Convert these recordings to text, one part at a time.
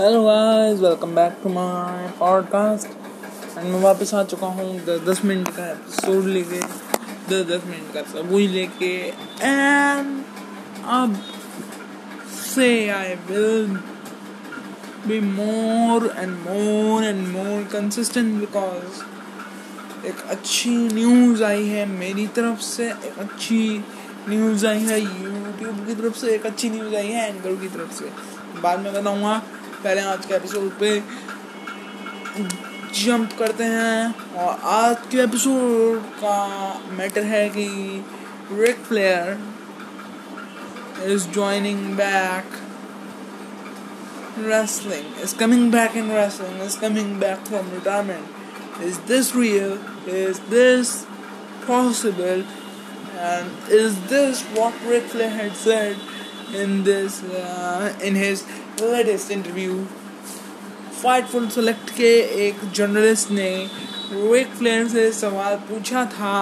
Hello guys welcome back to my podcast and मैं वापस आ चुका हूँ दस दस मिनट का एपिसोड लेके दस दस मिनट का सब वही लेके। एंड अब से I will be more and more and more consistent because एक अच्छी न्यूज़ आई है मेरी तरफ़ से, एक अच्छी न्यूज़ आई है यूट्यूब की तरफ़ से, एक अच्छी न्यूज़ आई है एंकर की तरफ़ से। बाद में बताऊँगा पहले आज के एपिसोड पे। जंप करते हैं। और आज के एपिसोड का मैटर है कि Ric Flair is joining back wrestling is coming back in wrestling is coming back from retirement is this real is this possible and is this what Ric Flair had said in this in his latest interview Fightful Select के एक journalist ने rake flare से सवाल पूछा था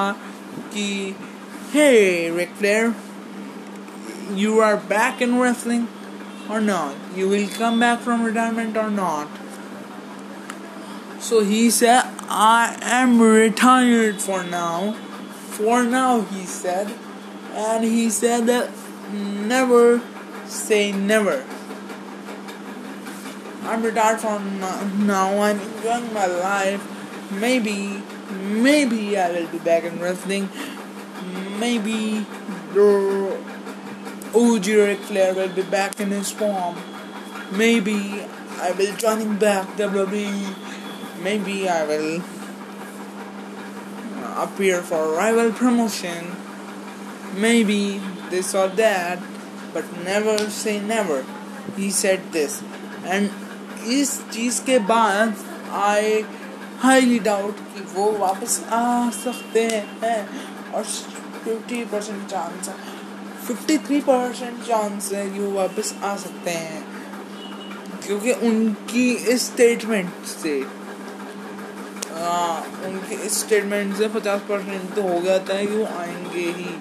कि hey Ric Flair you are back in wrestling or not you will come back from retirement or not so he say I am retired for now for now he said and he said never say never I'm retired from now. I'm enjoying my life. Maybe, maybe I will be back in wrestling. Maybe the OG Ric Flair will be back in his form. Maybe I will joining back WWE. Maybe I will uh, appear for rival promotion. Maybe this or that, but never say never. He said this, and इस चीज़ के बाद I highly doubt कि वो वापस आ सकते हैं। और fifty percent chance है। फिफ्टी थ्री परसेंट चांस है कि वो वापस आ सकते हैं। क्योंकि उनकी स्टेटमेंट से आ, उनके स्टेटमेंट से पचास परसेंट तो हो गया था कि वो आएँगे ही।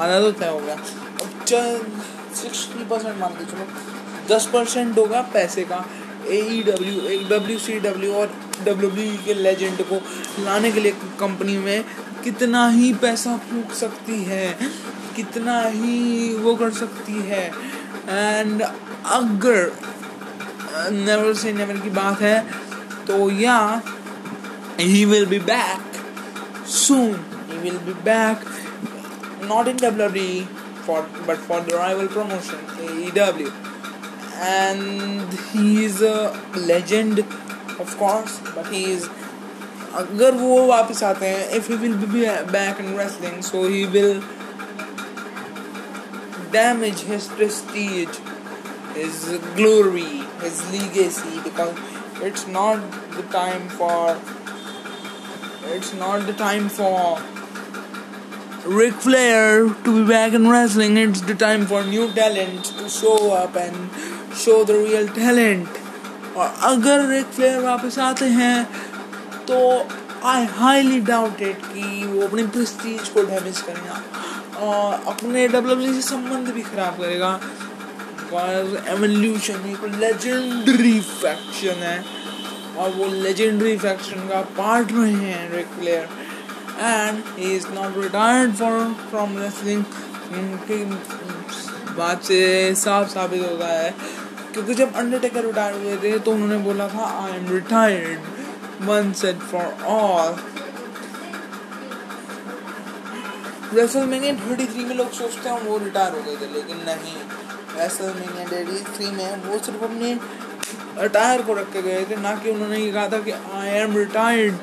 आना तो तय हो गया। अब चल सिक्सटी परसेंट मान के चलो। दस परसेंट होगा पैसे का। A E W W C W और डब्ल्यू के लेजेंड को लाने के लिए कंपनी में कितना ही पैसा फूक सकती है, कितना ही वो कर सकती है। एंड अगर नेवर से नेवर की बात है तो या he will be back soon. He will be back, not in WWE for, but for the rival promotion AEW and he is a legend of course but he is अगर वो वापस आते हैं if he will be back in wrestling so he will damage his prestige his glory his legacy because it's not the time for it's not the time for Ric Flair to be back in wrestling. It's the time for new talent to show up and show the real talent. और अगर Ric Flair वापस आते हैं तो I highly doubted कि वो अपनी Prestige को डैमेज करेगा। और अपने डब्ल्यू से संबंध भी खराब करेगा। एवोल्यूशन एक लेजेंडरी फैक्शन है। और वो लेजेंडरी फैक्शन का पार्ट रहे हैं Ric Flair and he is not retired for from wrestling उनकी बात से साफ़ साबित होता है क्योंकि जब अंडरटेकर रिटायर हुए थे तो उन्होंने बोला था I am retired one set for all WrestleMania thirty three में लोग सोचते हैं, वो रिटायर हो गए थे, लेकिन नहीं। रेसलमेनिया थर्टी थ्री में वो सिर्फ़ अपने रिटायर को रख गए थे, ना कि उन्होंने ये कहा था कि I am retired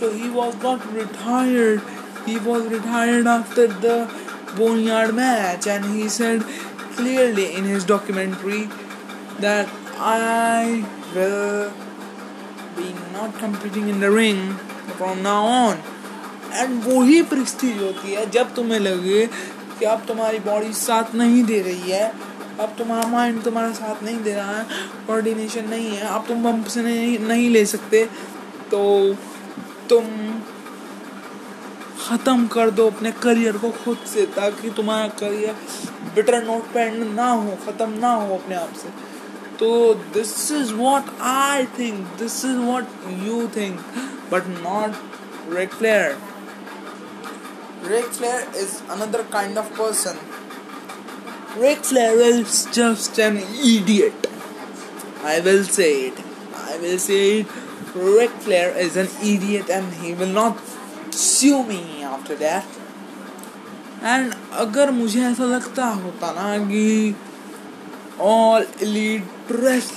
so he was not retired he was retired after the boneyard match, and he said clearly in his documentary that I will be not competing in the ring from now on. And वही prestige होती है जब तुम्हें लगे कि अब तुम्हारी body साथ नहीं दे रही है, अब तुम्हारा माइंड तुम्हारा साथ नहीं दे रहा है कोऑर्डिनेशन नहीं है, अब तुम बम्प से नहीं नहीं ले सकते तो तुम ख़त्म कर दो अपने करियर को खुद से ताकि तुम्हारा करियर बिटर नोट पे एंड ना हो, ख़त्म ना हो अपने आप से। तो this is what I think this is what you think but not Ric Flair Ric Flair is another kind of person. Ric Flair is just an idiot. I will say it. I will say it. Ric Flair is an idiot and he will not sue me after that. And अगर मुझे ऐसा लगता होता ना कि all elite race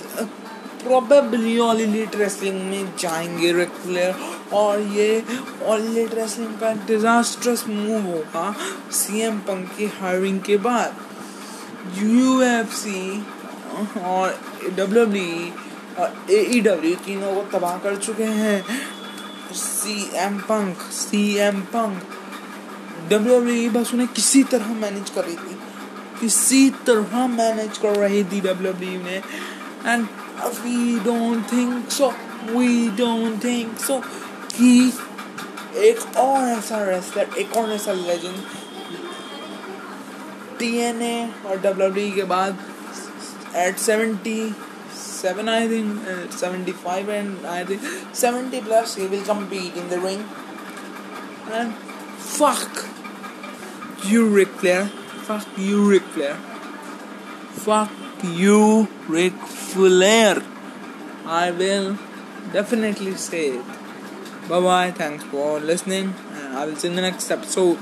probably all elite wrestling में जाएँगे regular और ये ऑल इलीट रेसलिंग का डिजास्ट्रस मूव होगा सी एम पंक की हायरिंग के बाद। यू एफ़ सी और डब्ल्यू और ए ई डब्ल्यू तीनों को तबाह कर चुके हैं। C M Punk C M Punk W बस उन्हें किसी तरह मैनेज कर रही थी। किसी तरह मैनेज कर रही थी डब्ल्यू ने। And we don't think so we don't think so कि एक और ऐसा रेसलर एक और ऐसा लेजेंड टी एन ए और डब्ल्यू के बाद eight seventy seven I think uh, 75 and I think 70 plus he will compete the ring. And fuck you Ric Flair fuck you Ric Flair. Fuck you Ric Flair. I will definitely say it. Bye bye thanks for listening and I will see you in the next episode